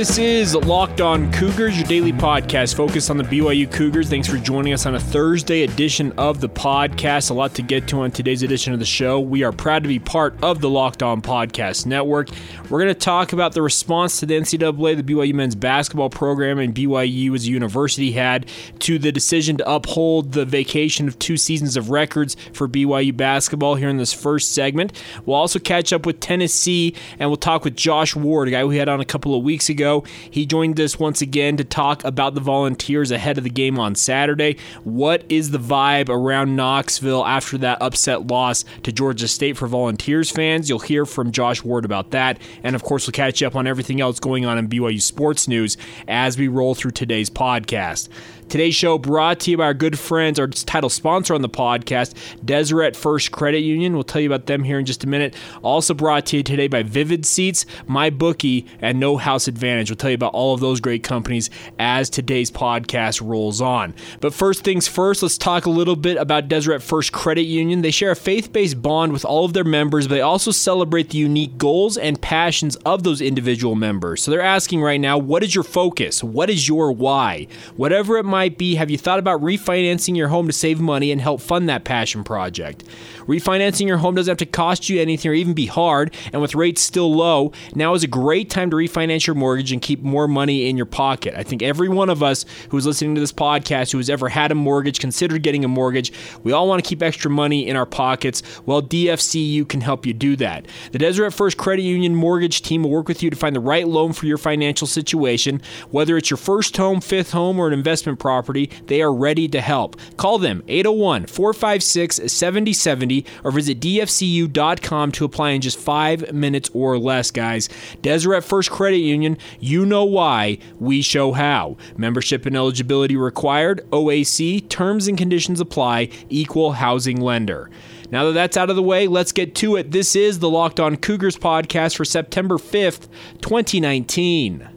This is Locked On Cougars, your daily podcast focused on the BYU Cougars. Thanks for joining us on a Thursday edition of the podcast. A lot to get to on today's edition of the show. We are proud to be part of the Locked On Podcast Network. We're going to talk about the response to the NCAA, the BYU men's basketball program, and BYU as a university had to the decision to uphold the vacation of two seasons of records for BYU basketball here in this first segment. We'll also catch up with Tennessee and we'll talk with Josh Ward, a guy we had on a couple of weeks ago He joined us once again to talk about the Volunteers ahead of the game on Saturday. What is the vibe around Knoxville after that upset loss to Georgia State for Volunteers fans? You'll hear from Josh Ward about that. And of course, we'll catch you up on everything else going on in BYU sports news as we roll through today's podcast. Today's show brought to you by our good friends, our title sponsor on the podcast, Deseret First Credit Union. We'll tell you about them here in just a minute. Also brought to you today by Vivid Seats, My Bookie, and No House Advantage. We'll tell you about all of those great companies as today's podcast rolls on. But first things first, let's talk a little bit about Deseret First Credit Union. They share a faith based bond with all of their members, but they also celebrate the unique goals and passions of those individual members. So they're asking right now, what is your focus? What is your why? Whatever it might might be have you thought about refinancing your home to save money and help fund that passion project? Refinancing your home doesn't have to cost you anything or even be hard, and with rates still low, now is a great time to refinance your mortgage and keep more money in your pocket. I think every one of us who's listening to this podcast who has ever had a mortgage, considered getting a mortgage, we all want to keep extra money in our pockets. Well, DFCU can help you do that. The Deseret First Credit Union mortgage team will work with you to find the right loan for your financial situation, whether it's your first home, fifth home, or an investment property property, they are ready to help. Call them 801 456 7070 or visit dfcu.com to apply in just five minutes or less, guys. Deseret First Credit Union, you know why, we show how. Membership and eligibility required, OAC, terms and conditions apply, equal housing lender. Now that that's out of the way, let's get to it. This is the Locked On Cougars podcast for September 5th, 2019.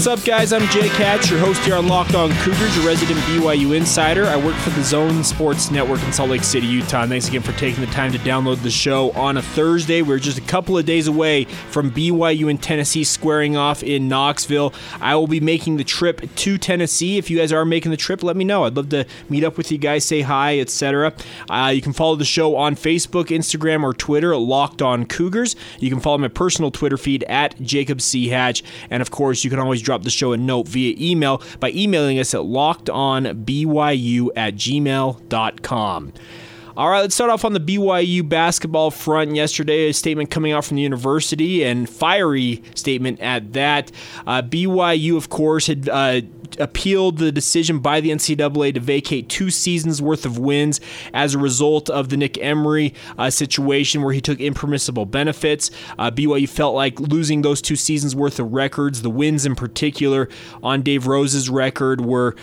What's up, guys? I'm Jay Hatch, your host here on Locked On Cougars, your resident BYU insider. I work for the Zone Sports Network in Salt Lake City, Utah. And thanks again for taking the time to download the show on a Thursday. We're just a couple of days away from BYU and Tennessee squaring off in Knoxville. I will be making the trip to Tennessee. If you guys are making the trip, let me know. I'd love to meet up with you guys, say hi, etc. Uh, you can follow the show on Facebook, Instagram, or Twitter Locked On Cougars. You can follow my personal Twitter feed at Jacob C. Hatch. And of course, you can always drop the show a note via email by emailing us at lockedonbyu at gmail.com. All right, let's start off on the BYU basketball front. Yesterday, a statement coming out from the university and fiery statement at that. Uh, BYU, of course, had. Uh, appealed the decision by the NCAA to vacate two seasons worth of wins as a result of the Nick Emery uh, situation where he took impermissible benefits. Uh, BYU felt like losing those two seasons worth of records, the wins in particular on Dave Rose's record, were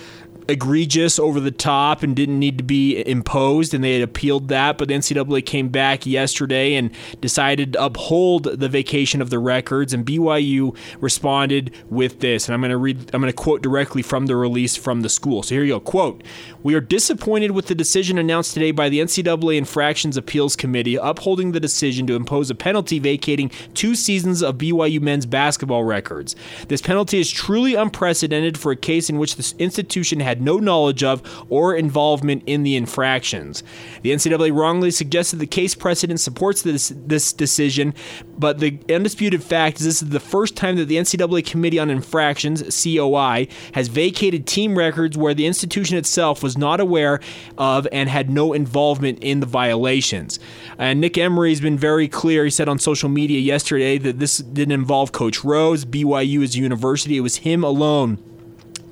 egregious, over the top, and didn't need to be imposed, and they had appealed that. But the NCAA came back yesterday and decided to uphold the vacation of the records, and BYU responded with this. And I'm going to read, I'm going to quote directly from the release from the school. So here you go. Quote: We are disappointed with the decision announced today by the NCAA Infractions Appeals Committee upholding the decision to impose a penalty vacating two seasons of BYU men's basketball records. This penalty is truly unprecedented for a case in which the institution had had no knowledge of or involvement in the infractions. The NCAA wrongly suggested the case precedent supports this, this decision, but the undisputed fact is this is the first time that the NCAA Committee on Infractions, COI, has vacated team records where the institution itself was not aware of and had no involvement in the violations. And Nick Emery has been very clear. He said on social media yesterday that this didn't involve Coach Rose, BYU as a university. It was him alone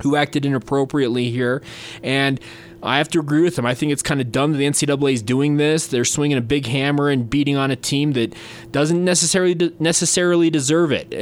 who acted inappropriately here. And I have to agree with him. I think it's kind of dumb that the NCAA is doing this. They're swinging a big hammer and beating on a team that doesn't necessarily necessarily deserve it.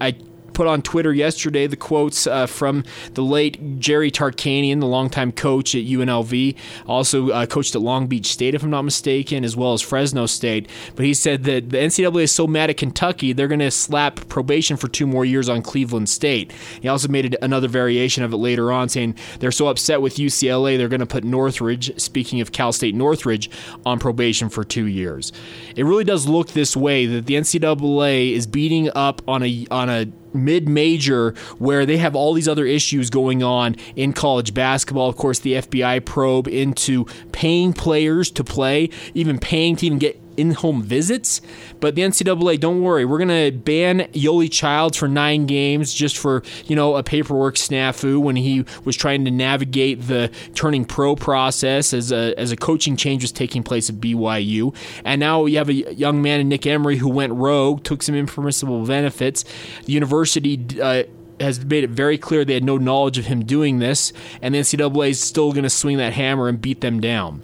I put on Twitter yesterday the quotes uh, from the late Jerry Tarkanian, the longtime coach at UNLV, also uh, coached at Long Beach State, if I'm not mistaken, as well as Fresno State. But he said that the NCAA is so mad at Kentucky, they're going to slap probation for two more years on Cleveland State. He also made another variation of it later on, saying they're so upset with UCLA, they're going to put Northridge, speaking of Cal State Northridge, on probation for two years. It really does look this way that the NCAA is beating up on a on a mid major where they have all these other issues going on in college basketball. Of course, the FBI probe into paying players to play, even paying to even get in home visits. But the NCAA, don't worry, we're going to ban Yoeli Childs for nine games just for, you know, a paperwork snafu when he was trying to navigate the turning pro process as a, as a coaching change was taking place at BYU. And now you have a young man in Nick Emery who went rogue, took some impermissible benefits. The university. Uh, has made it very clear they had no knowledge of him doing this, and the NCAA is still going to swing that hammer and beat them down.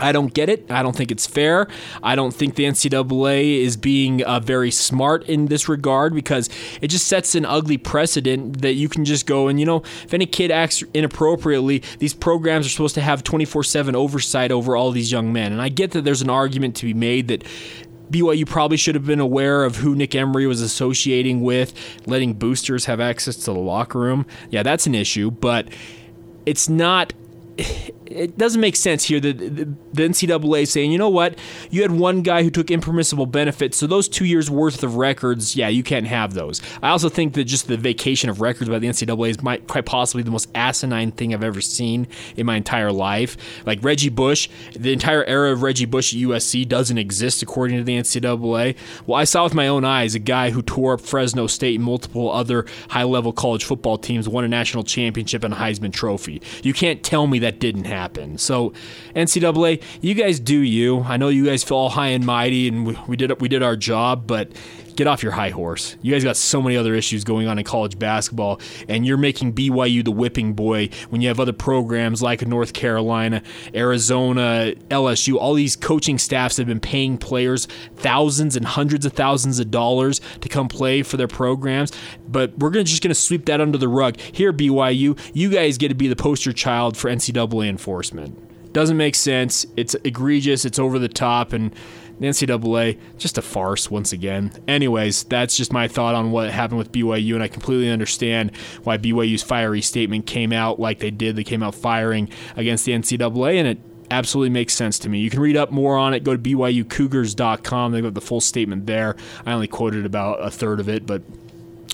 I don't get it. I don't think it's fair. I don't think the NCAA is being uh, very smart in this regard because it just sets an ugly precedent that you can just go and, you know, if any kid acts inappropriately, these programs are supposed to have 24 7 oversight over all these young men. And I get that there's an argument to be made that BYU probably should have been aware of who Nick Emery was associating with, letting boosters have access to the locker room. Yeah, that's an issue, but it's not it doesn't make sense here that the NCAA is saying, you know what, you had one guy who took impermissible benefits, so those two years worth of records, yeah, you can't have those. I also think that just the vacation of records by the NCAA is might, quite possibly the most asinine thing I've ever seen in my entire life. Like Reggie Bush, the entire era of Reggie Bush at USC doesn't exist according to the NCAA. Well, I saw with my own eyes a guy who tore up Fresno State and multiple other high level college football teams, won a national championship and a Heisman Trophy. You can't tell me that didn't happen happen. So NCAA, you guys do you. I know you guys feel all high and mighty, and we, we did we did our job, but get off your high horse. You guys got so many other issues going on in college basketball, and you're making BYU the whipping boy when you have other programs like North Carolina, Arizona, LSU, all these coaching staffs have been paying players thousands and hundreds of thousands of dollars to come play for their programs. But we're gonna, just going to sweep that under the rug. Here, BYU, you guys get to be the poster child for NCAA enforcement. Doesn't make sense. It's egregious. It's over the top, and the NCAA, just a farce once again. Anyways, that's just my thought on what happened with BYU, and I completely understand why BYU's fiery statement came out like they did. They came out firing against the NCAA, and it absolutely makes sense to me. You can read up more on it. Go to BYUCougars.com. They've got the full statement there. I only quoted about a third of it, but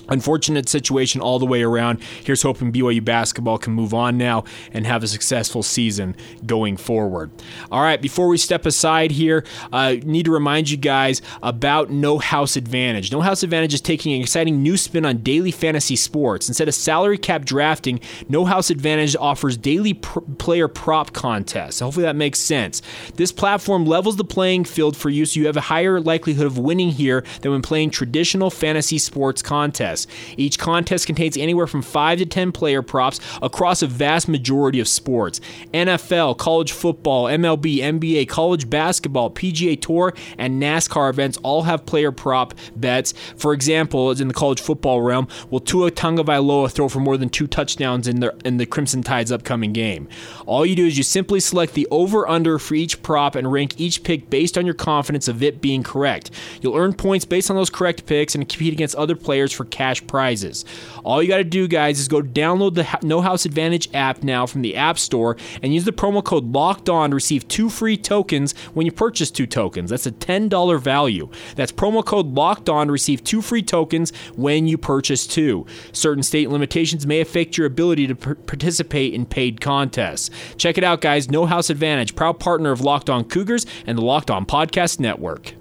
Unfortunate situation all the way around. Here's hoping BYU basketball can move on now and have a successful season going forward. All right, before we step aside here, I uh, need to remind you guys about No House Advantage. No House Advantage is taking an exciting new spin on daily fantasy sports. Instead of salary cap drafting, No House Advantage offers daily pr- player prop contests. Hopefully that makes sense. This platform levels the playing field for you so you have a higher likelihood of winning here than when playing traditional fantasy sports contests contests. Each contest contains anywhere from 5 to 10 player props across a vast majority of sports NFL, college football, MLB, NBA, college basketball, PGA Tour, and NASCAR events all have player prop bets. For example, in the college football realm, will Tua Tagovailoa throw for more than two touchdowns in the in the Crimson Tide's upcoming game? All you do is you simply select the over under for each prop and rank each pick based on your confidence of it being correct. You'll earn points based on those correct picks and compete against other players for cash prizes. All you got to do, guys, is go download the No House Advantage app now from the App Store and use the promo code Locked On to receive two free tokens when you purchase two tokens. That's a $10 value. That's promo code Locked On to receive two free tokens when you purchase two. Certain state limitations may affect your ability to participate in paid contests. Check it out, guys. No House Advantage, proud partner of Locked On Cougars and the Locked On Podcast Network.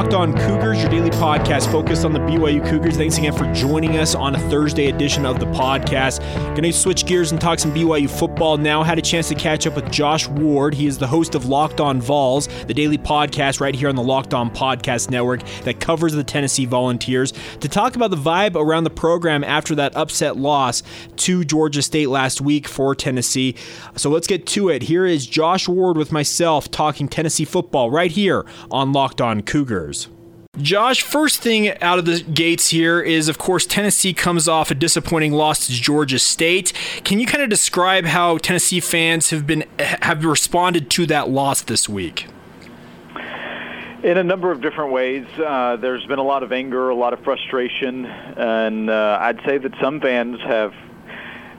Locked On Cougars, your daily podcast focused on the BYU Cougars. Thanks again for joining us on a Thursday edition of the podcast. Going to switch gears and talk some BYU football now. Had a chance to catch up with Josh Ward. He is the host of Locked On Vols, the daily podcast right here on the Locked On Podcast Network that covers the Tennessee Volunteers, to talk about the vibe around the program after that upset loss to Georgia State last week for Tennessee. So let's get to it. Here is Josh Ward with myself talking Tennessee football right here on Locked On Cougars. Josh, first thing out of the gates here is, of course, Tennessee comes off a disappointing loss to Georgia State. Can you kind of describe how Tennessee fans have been have responded to that loss this week? In a number of different ways. Uh, there's been a lot of anger, a lot of frustration, and uh, I'd say that some fans have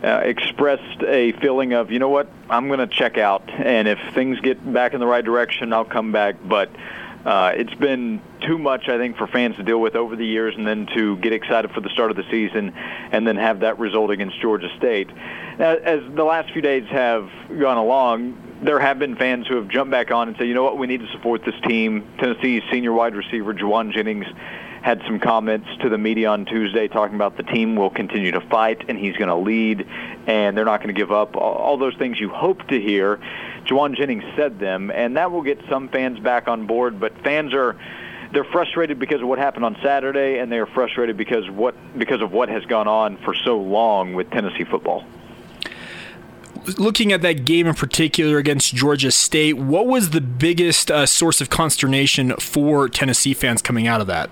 uh, expressed a feeling of, you know what, I'm going to check out, and if things get back in the right direction, I'll come back. But uh, it's been too much, I think, for fans to deal with over the years, and then to get excited for the start of the season, and then have that result against Georgia State. Now, as the last few days have gone along, there have been fans who have jumped back on and said, you know what, we need to support this team. Tennessee's senior wide receiver, Jauan Jennings, had some comments to the media on Tuesday talking about the team will continue to fight and he's going to lead and they're not going to give up. All those things you hope to hear. Jauan Jennings said them, and that will get some fans back on board, but fans are they're frustrated because of what happened on Saturday, and they are frustrated because what because of what has gone on for so long with Tennessee football. Looking at that game in particular against Georgia State, what was the biggest uh, source of consternation for Tennessee fans coming out of that?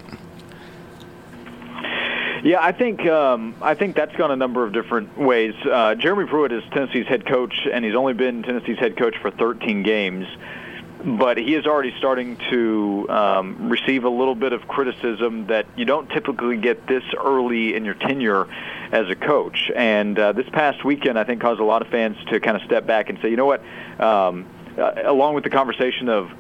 Yeah, I think um, I think that's gone a number of different ways. Uh, Jeremy Pruitt is Tennessee's head coach, and he's only been Tennessee's head coach for 13 games. But he is already starting to um, receive a little bit of criticism that you don't typically get this early in your tenure as a coach. And uh, this past weekend, I think, caused a lot of fans to kind of step back and say, you know what, um, uh, along with the conversation of,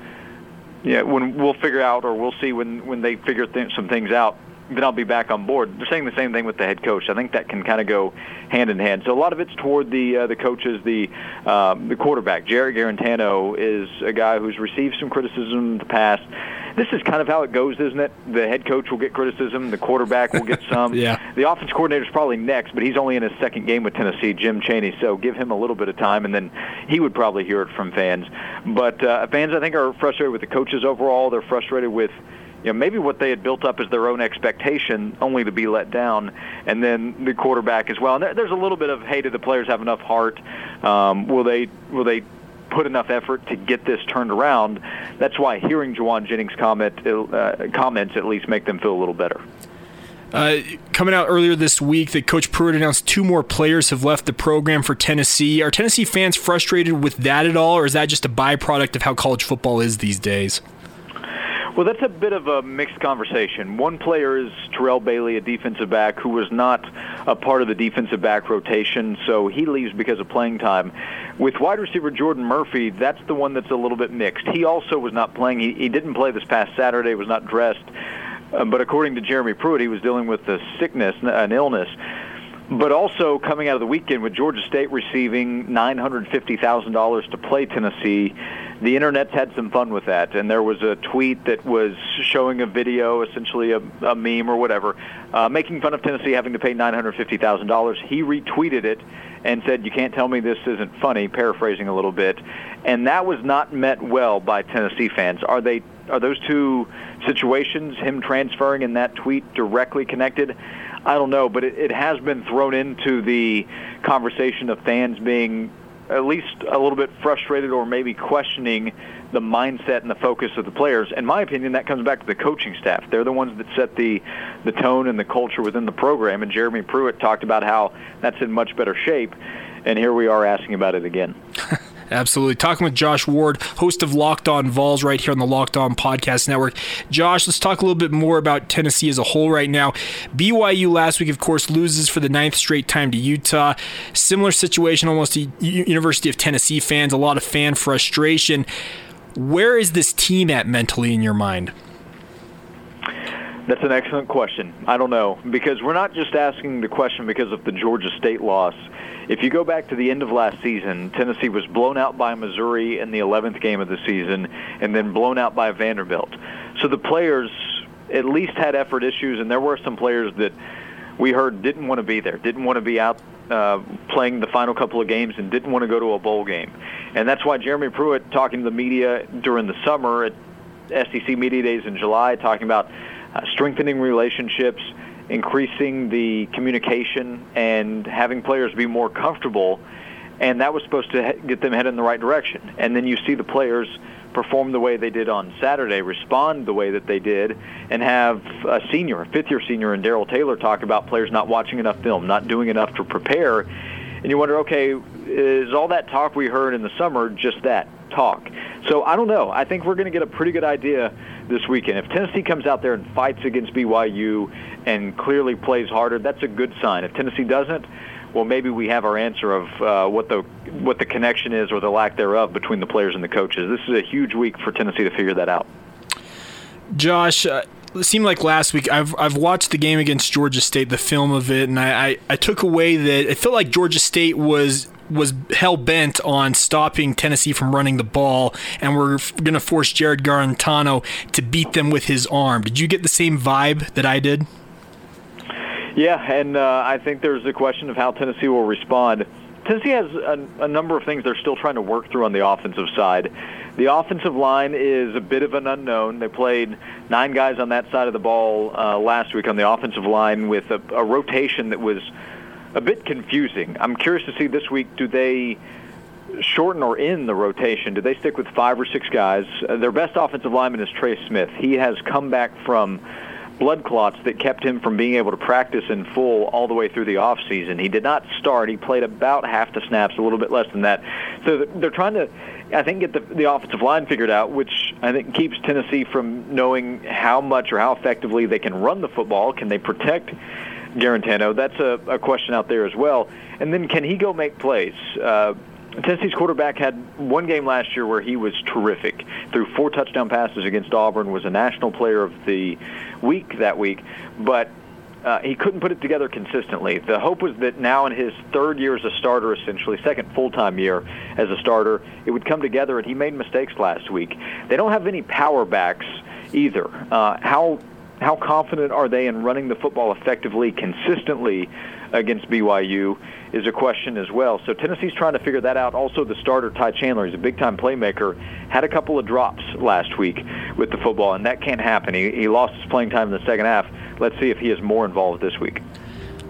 yeah, when we'll figure out or we'll see when when they figure th- some things out then I'll be back on board. They're saying the same thing with the head coach. I think that can kind of go hand in hand. So a lot of it's toward the uh, the coaches. The um, the quarterback, Jerry Guarantano is a guy who's received some criticism in the past. This is kind of how it goes, isn't it? The head coach will get criticism. The quarterback will get some. yeah. The offense coordinator is probably next, but he's only in his second game with Tennessee, Jim Chaney. So give him a little bit of time, and then he would probably hear it from fans. But uh, fans, I think, are frustrated with the coaches overall. They're frustrated with you know, maybe what they had built up as their own expectation, only to be let down, and then the quarterback as well. And there, there's a little bit of, hey, do the players have enough heart? Um, will they will they put enough effort to get this turned around? That's why hearing Jauan Jennings' comment uh, comments at least make them feel a little better. Uh, coming out earlier this week that Coach Pruitt announced two more players have left the program for Tennessee. Are Tennessee fans frustrated with that at all, or is that just a byproduct of how college football is these days? Well, that's a bit of a mixed conversation. One player is Terrell Bailey, a defensive back who was not a part of the defensive back rotation, so he leaves because of playing time. With wide receiver Jordan Murphy, that's the one that's a little bit mixed. He also was not playing. He, he didn't play this past Saturday, was not dressed. Uh, but according to Jeremy Pruitt, he was dealing with a sickness, an illness. But also coming out of the weekend with Georgia State receiving $950,000 to play Tennessee, the internet's had some fun with that, and there was a tweet that was showing a video, essentially a, a meme or whatever, uh, making fun of Tennessee having to pay $950,000. He retweeted it and said, "You can't tell me this isn't funny," paraphrasing a little bit, and that was not met well by Tennessee fans. Are they? Are those two situations, him transferring and that tweet, directly connected? I don't know, but it, it has been thrown into the conversation of fans being at least a little bit frustrated or maybe questioning the mindset and the focus of the players. In my opinion, that comes back to the coaching staff. They're the ones that set the the tone and the culture within the program. And Jeremy Pruitt talked about how that's in much better shape. And here we are asking about it again. Absolutely. Talking with Josh Ward, host of Locked On Vols, right here on the Locked On Podcast Network. Josh, let's talk a little bit more about Tennessee as a whole right now. BYU last week, of course, loses for the ninth straight time to Utah. Similar situation almost to University of Tennessee fans, a lot of fan frustration. Where is this team at mentally in your mind? That's an excellent question. I don't know because we're not just asking the question because of the Georgia State loss. If you go back to the end of last season, Tennessee was blown out by Missouri in the 11th game of the season and then blown out by Vanderbilt. So the players at least had effort issues, and there were some players that we heard didn't want to be there, didn't want to be out uh, playing the final couple of games, and didn't want to go to a bowl game. And that's why Jeremy Pruitt, talking to the media during the summer at SEC Media Days in July, talking about uh, strengthening relationships, increasing the communication, and having players be more comfortable. And that was supposed to get them headed in the right direction. And then you see the players perform the way they did on Saturday, respond the way that they did, and have a senior, a fifth-year senior, and Darrell Taylor talk about players not watching enough film, not doing enough to prepare. And you wonder, okay, is all that talk we heard in the summer just that talk? So I don't know. I think we're going to get a pretty good idea this weekend. If Tennessee comes out there and fights against BYU and clearly plays harder, that's a good sign. If Tennessee doesn't, well, maybe we have our answer of uh, what the what the connection is or the lack thereof between the players and the coaches. This is a huge week for Tennessee to figure that out. Josh, uh, it seemed like last week I've I've watched the game against Georgia State, the film of it, and I, I, I took away that it felt like Georgia State was was hell bent on stopping Tennessee from running the ball, and we're going to force Jarrett Guarantano to beat them with his arm. Did you get the same vibe that I did? Yeah, and uh, I think there's a question of how Tennessee will respond. Tennessee has a, a number of things they're still trying to work through on the offensive side. The offensive line is a bit of an unknown. They played nine guys on that side of the ball uh, last week on the offensive line with a, a rotation that was a bit confusing. I'm curious to see this week do they shorten or end the rotation? Do they stick with five or six guys? Uh, their best offensive lineman is Trey Smith. He has come back from blood clots that kept him from being able to practice in full all the way through the off season. He did not start. He played about half the snaps, a little bit less than that. So they're trying to, I think, get the, the offensive line figured out, which I think keeps Tennessee from knowing how much or how effectively they can run the football. Can they protect Guarantano? That's a, a question out there as well. And then can he go make plays? Uh, Tennessee's quarterback had one game last year where he was terrific. Threw four touchdown passes against Auburn, was a national player of the week that week, but uh, he couldn't put it together consistently. The hope was that now in his third year as a starter, essentially second full-time year as a starter, it would come together. And he made mistakes last week. They don't have any power backs either. Uh, how how confident are they in running the football effectively, consistently against BYU? is a question as well. So Tennessee's trying to figure that out. Also, the starter Ty Chandler, he's a big-time playmaker, had a couple of drops last week with the football, and that can't happen. He, he lost his playing time in the second half. Let's see if he is more involved this week.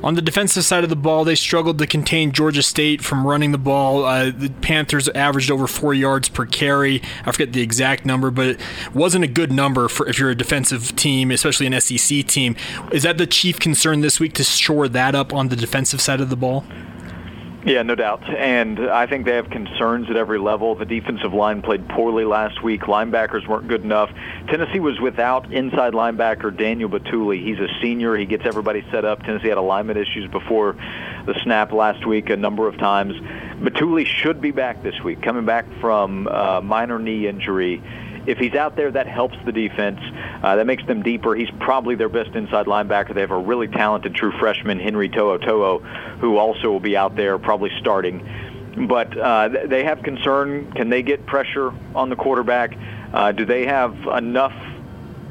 On the defensive side of the ball, they struggled to contain Georgia State from running the ball. Uh, the Panthers averaged over four yards per carry. I forget the exact number, but it wasn't a good number for if you're a defensive team, especially an SEC team. Is that the chief concern this week to shore that up on the defensive side of the ball? Yeah, no doubt. And I think they have concerns at every level. The defensive line played poorly last week. Linebackers weren't good enough. Tennessee was without inside linebacker Daniel Bituli. He's a senior. He gets everybody set up. Tennessee had alignment issues before the snap last week a number of times. Bituli should be back this week, coming back from a minor knee injury if he's out there, that helps the defense. Uh, that makes them deeper. He's probably their best inside linebacker. They have a really talented true freshman, Henry To'oTo'o, who also will be out there probably starting. But uh, they have concern. Can they get pressure on the quarterback? Uh, do they have enough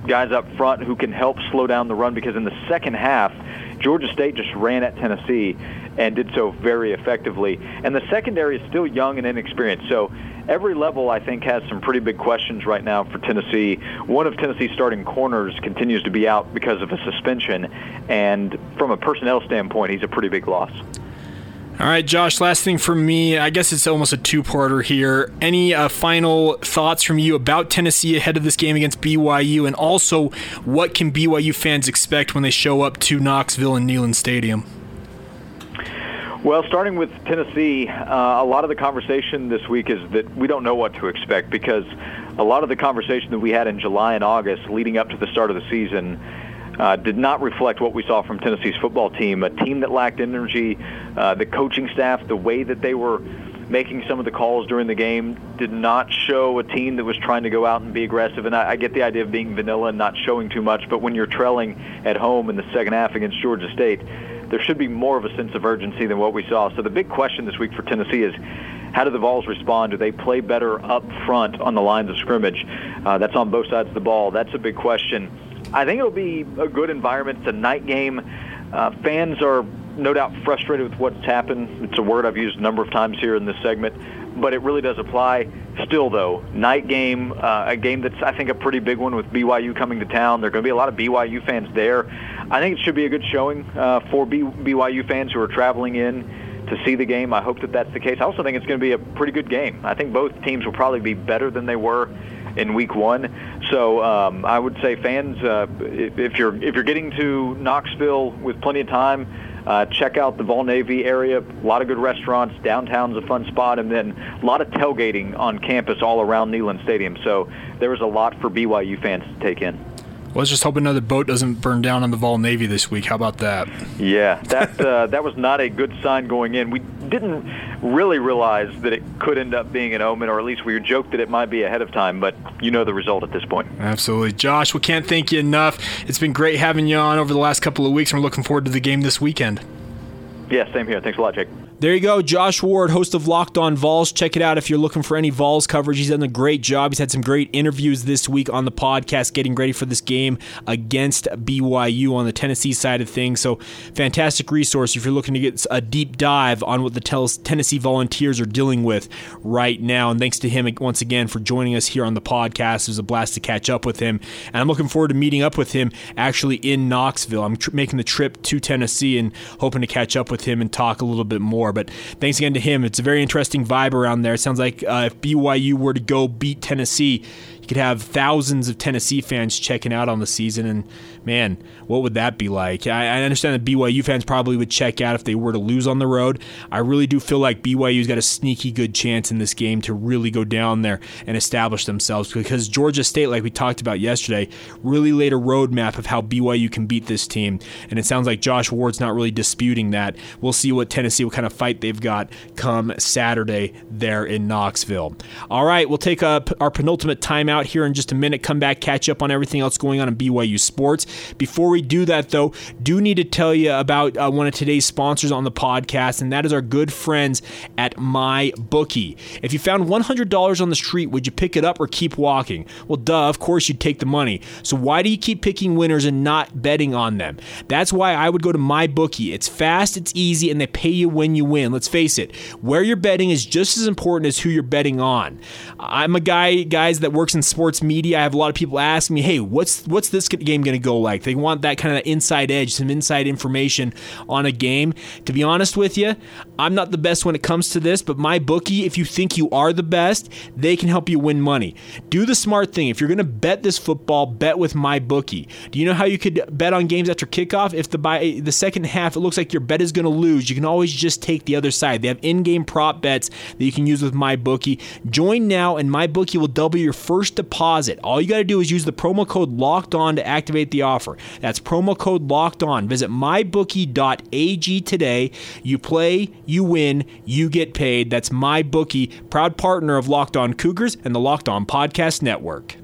guys up front who can help slow down the run? Because in the second half, Georgia State just ran at Tennessee and did so very effectively. And the secondary is still young and inexperienced. So every level, I think, has some pretty big questions right now for Tennessee. One of Tennessee's starting corners continues to be out because of a suspension, and from a personnel standpoint, he's a pretty big loss. All right, Josh, last thing for me. I guess it's almost a two parter here. Any uh, final thoughts from you about Tennessee ahead of this game against BYU? And also, what can BYU fans expect when they show up to Knoxville and Neyland Stadium? Well, starting with Tennessee, uh, a lot of the conversation this week is that we don't know what to expect because a lot of the conversation that we had in July and August leading up to the start of the season uh, did not reflect what we saw from Tennessee's football team, a team that lacked energy, uh, the coaching staff, the way that they were making some of the calls during the game did not show a team that was trying to go out and be aggressive. And I, I get the idea of being vanilla and not showing too much, but when you're trailing at home in the second half against Georgia State, there should be more of a sense of urgency than what we saw. So the big question this week for Tennessee is how do the Vols respond? Do they play better up front on the lines of scrimmage? Uh, that's on both sides of the ball. That's a big question. I think it'll be a good environment. It's a night game. Uh, fans are no doubt frustrated with what's happened. It's a word I've used a number of times here in this segment, but it really does apply. Still, though, night game, uh, a game that's I think a pretty big one with BYU coming to town. There are going to be a lot of BYU fans there. I think it should be a good showing uh, for B- BYU fans who are traveling in to see the game. I hope that that's the case. I also think it's going to be a pretty good game. I think both teams will probably be better than they were in week one. So um, I would say fans, uh, if you're if you're getting to Knoxville with plenty of time, uh, check out the Vol Navy area. A lot of good restaurants. Downtown's a fun spot, and then a lot of tailgating on campus all around Neyland Stadium. So there was a lot for BYU fans to take in. Let's just hope another boat doesn't burn down on the Vol Navy this week. How about that? Yeah, that uh, that was not a good sign going in. We didn't really realize that it could end up being an omen, or at least we joked that it might be ahead of time. But you know the result at this point. Absolutely, Josh. We can't thank you enough. It's been great having you on over the last couple of weeks, and we're looking forward to the game this weekend. Yeah, same here. Thanks a lot, Jake. There you go. Josh Ward, host of Locked On Vols. Check it out if you're looking for any Vols coverage. He's done a great job. He's had some great interviews this week on the podcast, getting ready for this game against BYU on the Tennessee side of things. So, fantastic resource if you're looking to get a deep dive on what the Tennessee Volunteers are dealing with right now. And thanks to him once again for joining us here on the podcast. It was a blast to catch up with him. And I'm looking forward to meeting up with him actually in Knoxville. I'm tr- making the trip to Tennessee and hoping to catch up with him and talk a little bit more. But thanks again to him. It's a very interesting vibe around there. It sounds like uh, if BYU were to go beat Tennessee, you could have thousands of Tennessee fans checking out on the season. And man, what would that be like? I, I, understand that BYU fans probably would check out if they were to lose on the road. I really do feel like BYU's got a sneaky good chance in this game to really go down there and establish themselves because Georgia State, like we talked about yesterday, really laid a roadmap of how BYU can beat this team. And it sounds like Josh Ward's not really disputing that. We'll see what Tennessee, what kind of fight they've got come Saturday there in Knoxville. All right, we'll take up our penultimate timeout here in just a minute, come back, catch up on everything else going on in BYU sports. Before we we do that, though, do need to tell you about uh, one of today's sponsors on the podcast, and that is our good friends at My Bookie. If you found $100 on the street, would you pick it up or keep walking? Well, duh, of course you'd take the money. So why do you keep picking winners and not betting on them? That's why I would go to My Bookie. It's fast, it's easy, and they pay you when you win. Let's face it, where you're betting is just as important as who you're betting on. I'm a guy, guys, that works in sports media. I have a lot of people asking me, "Hey, what's what's this game going to go like?" They want that kind of inside edge, some inside information on a game. To be honest with you, I'm not the best when it comes to this, but my bookie, if you think you are the best, they can help you win money. Do the smart thing. If you're going to bet this football, bet with my bookie. Do you know how you could bet on games after kickoff? If the by the second half it looks like your bet is going to lose, you can always just take the other side. They have in-game prop bets that you can use with my bookie. Join now and my bookie will double your first deposit. All you got to do is use the promo code locked on to activate the offer. That's promo code locked on. Visit mybookie.ag today. You play, you win, you get paid. That's MyBookie, proud partner of Locked On Cougars and the Locked On Podcast Network.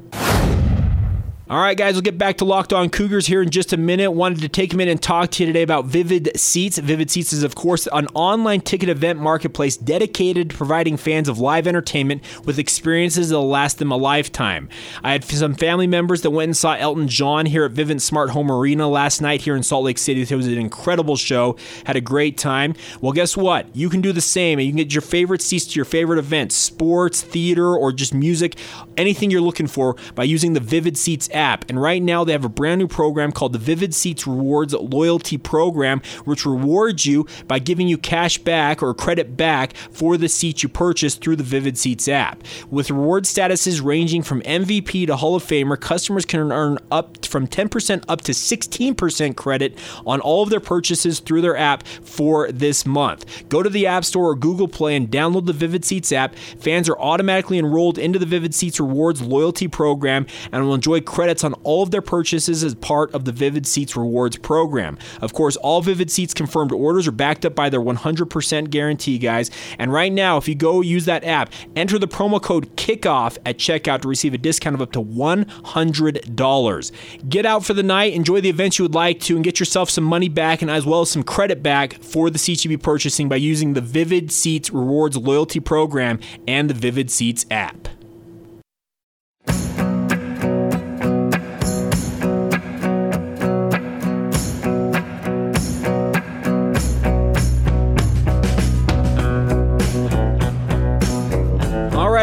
All right, guys, we'll get back to Locked On Cougars here in just a minute. Wanted to take a minute and talk to you today about Vivid Seats. Vivid Seats is, of course, an online ticket event marketplace dedicated to providing fans of live entertainment with experiences that will last them a lifetime. I had some family members that went and saw Elton John here at Vivint Smart Home Arena last night here in Salt Lake City. It was an incredible show. Had a great time. Well, guess what? You can do the same. and You can get your favorite seats to your favorite events, sports, theater, or just music, anything you're looking for by using the Vivid Seats app. And right now, they have a brand new program called the Vivid Seats Rewards Loyalty Program, which rewards you by giving you cash back or credit back for the seats you purchase through the Vivid Seats app. With reward statuses ranging from MVP to Hall of Famer, customers can earn up from 10% up to 16% credit on all of their purchases through their app for this month. Go to the App Store or Google Play and download the Vivid Seats app. Fans are automatically enrolled into the Vivid Seats Rewards loyalty program and will enjoy credit credits on all of their purchases as part of the Vivid Seats rewards program. Of course, all Vivid Seats confirmed orders are backed up by their 100% guarantee, guys. And right now, if you go use that app, enter the promo code KICKOFF at checkout to receive a discount of up to $100. Get out for the night, enjoy the events you would like to, and get yourself some money back and as well as some credit back for the seats you be purchasing by using the Vivid Seats Rewards loyalty program and the Vivid Seats app.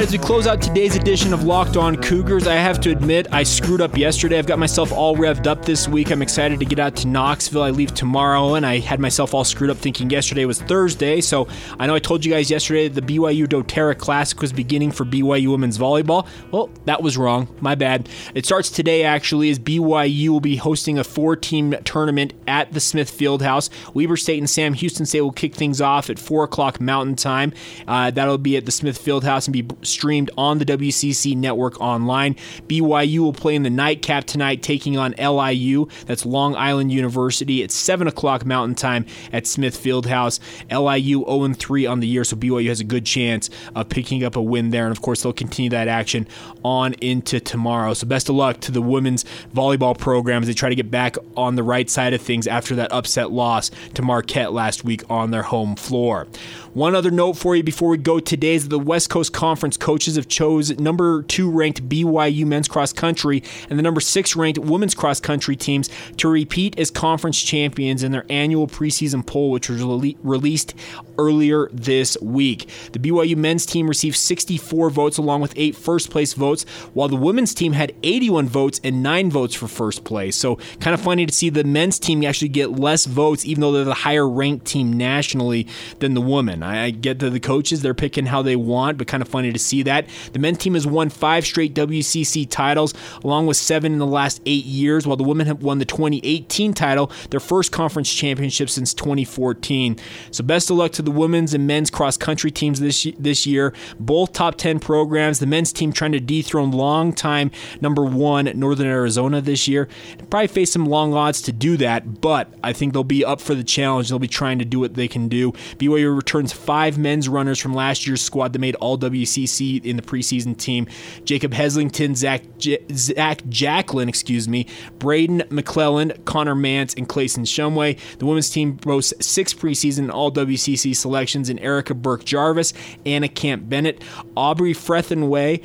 Right, as we close out today's edition of Locked On Cougars, I have to admit I screwed up yesterday. I've got myself all revved up this week. I'm excited to get out to Knoxville. I leave tomorrow, and I had myself all screwed up thinking yesterday was Thursday. So I know I told you guys yesterday the BYU doTERRA Classic was beginning for BYU women's volleyball. Well, that was wrong. My bad. It starts today, actually, as BYU will be hosting a four team tournament at the Smith Fieldhouse. Weber State and Sam Houston State will kick things off at 4 o'clock Mountain Time. Uh, that'll be at the Smith Fieldhouse and be streamed on the WCC network online. BYU will play in the nightcap tonight, taking on LIU. That's Long Island University. at 7 o'clock Mountain Time at Smith Fieldhouse. LIU 0 3 on the year, so BYU has a good chance of picking up a win there. And of course, they'll continue that action on into tomorrow. So best of luck to the women's volleyball program as they try to get back on the right side of things after that upset loss to Marquette last week on their home floor. One other note for you before we go. Today is the West Coast Conference coaches have chose number two ranked BYU men's cross country and the number six ranked women's cross country teams to repeat as conference champions in their annual preseason poll, which was released earlier this week. The BYU men's team received 64 votes along with eight first place votes, while the women's team had 81 votes and nine votes for first place. So, kind of funny to see the men's team actually get less votes, even though they're the higher ranked team nationally than the women. I get to the coaches, they're picking how they want, but kind of funny to see that. The men's team has won five straight WCC titles, along with seven in the last eight years, while the women have won the 2018 title, their first conference championship since 2014. So, best of luck to the women's and men's cross country teams this, this year. Both top 10 programs. The men's team trying to dethrone long-time number one Northern Arizona this year. Probably face some long odds to do that, but I think they'll be up for the challenge. They'll be trying to do what they can do. BYU returns five men's runners from last year's squad that made all WCC in the preseason team. Jacob Heslington, Zach, J- Zach Jacklin, excuse me, Braden McClellan, Connor Mantz, and Clayson Shumway. The women's team boasts six preseason all WCC selections in Erica Birk-Jarvis, Anna Camp Bennett, Aubrey Frentheway,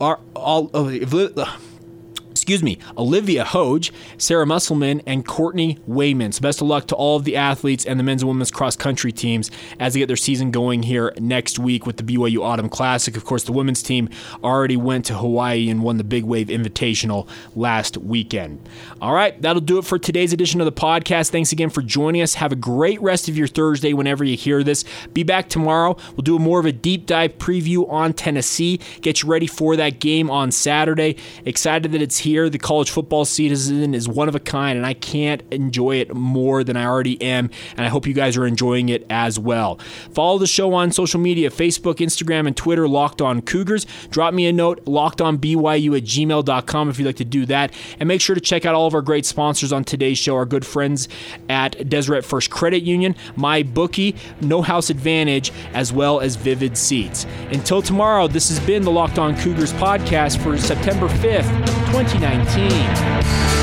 are all. Oh, Excuse me, Olivia Hoge, Sarah Musselman, and Courtney Wayment. So best of luck to all of the athletes and the men's and women's cross country teams as they get their season going here next week with the BYU Autumn Classic. Of course, the women's team already went to Hawaii and won the Big Wave Invitational last weekend. All right, that'll do it for today's edition of the podcast. Thanks again for joining us. Have a great rest of your Thursday whenever you hear this. Be back tomorrow. We'll do more of a deep dive preview on Tennessee. Get you ready for that game on Saturday. Excited that it's here year. The college football season is one of a kind, and I can't enjoy it more than I already am. And I hope you guys are enjoying it as well. Follow the show on social media Facebook, Instagram, and Twitter, Locked On Cougars. Drop me a note, lockedonbyu at gmail.com if you'd like to do that. And make sure to check out all of our great sponsors on today's show, our good friends at Deseret First Credit Union, My Bookie, No House Advantage, as well as Vivid Seats. Until tomorrow, this has been the Locked On Cougars podcast for September 5th, 2019.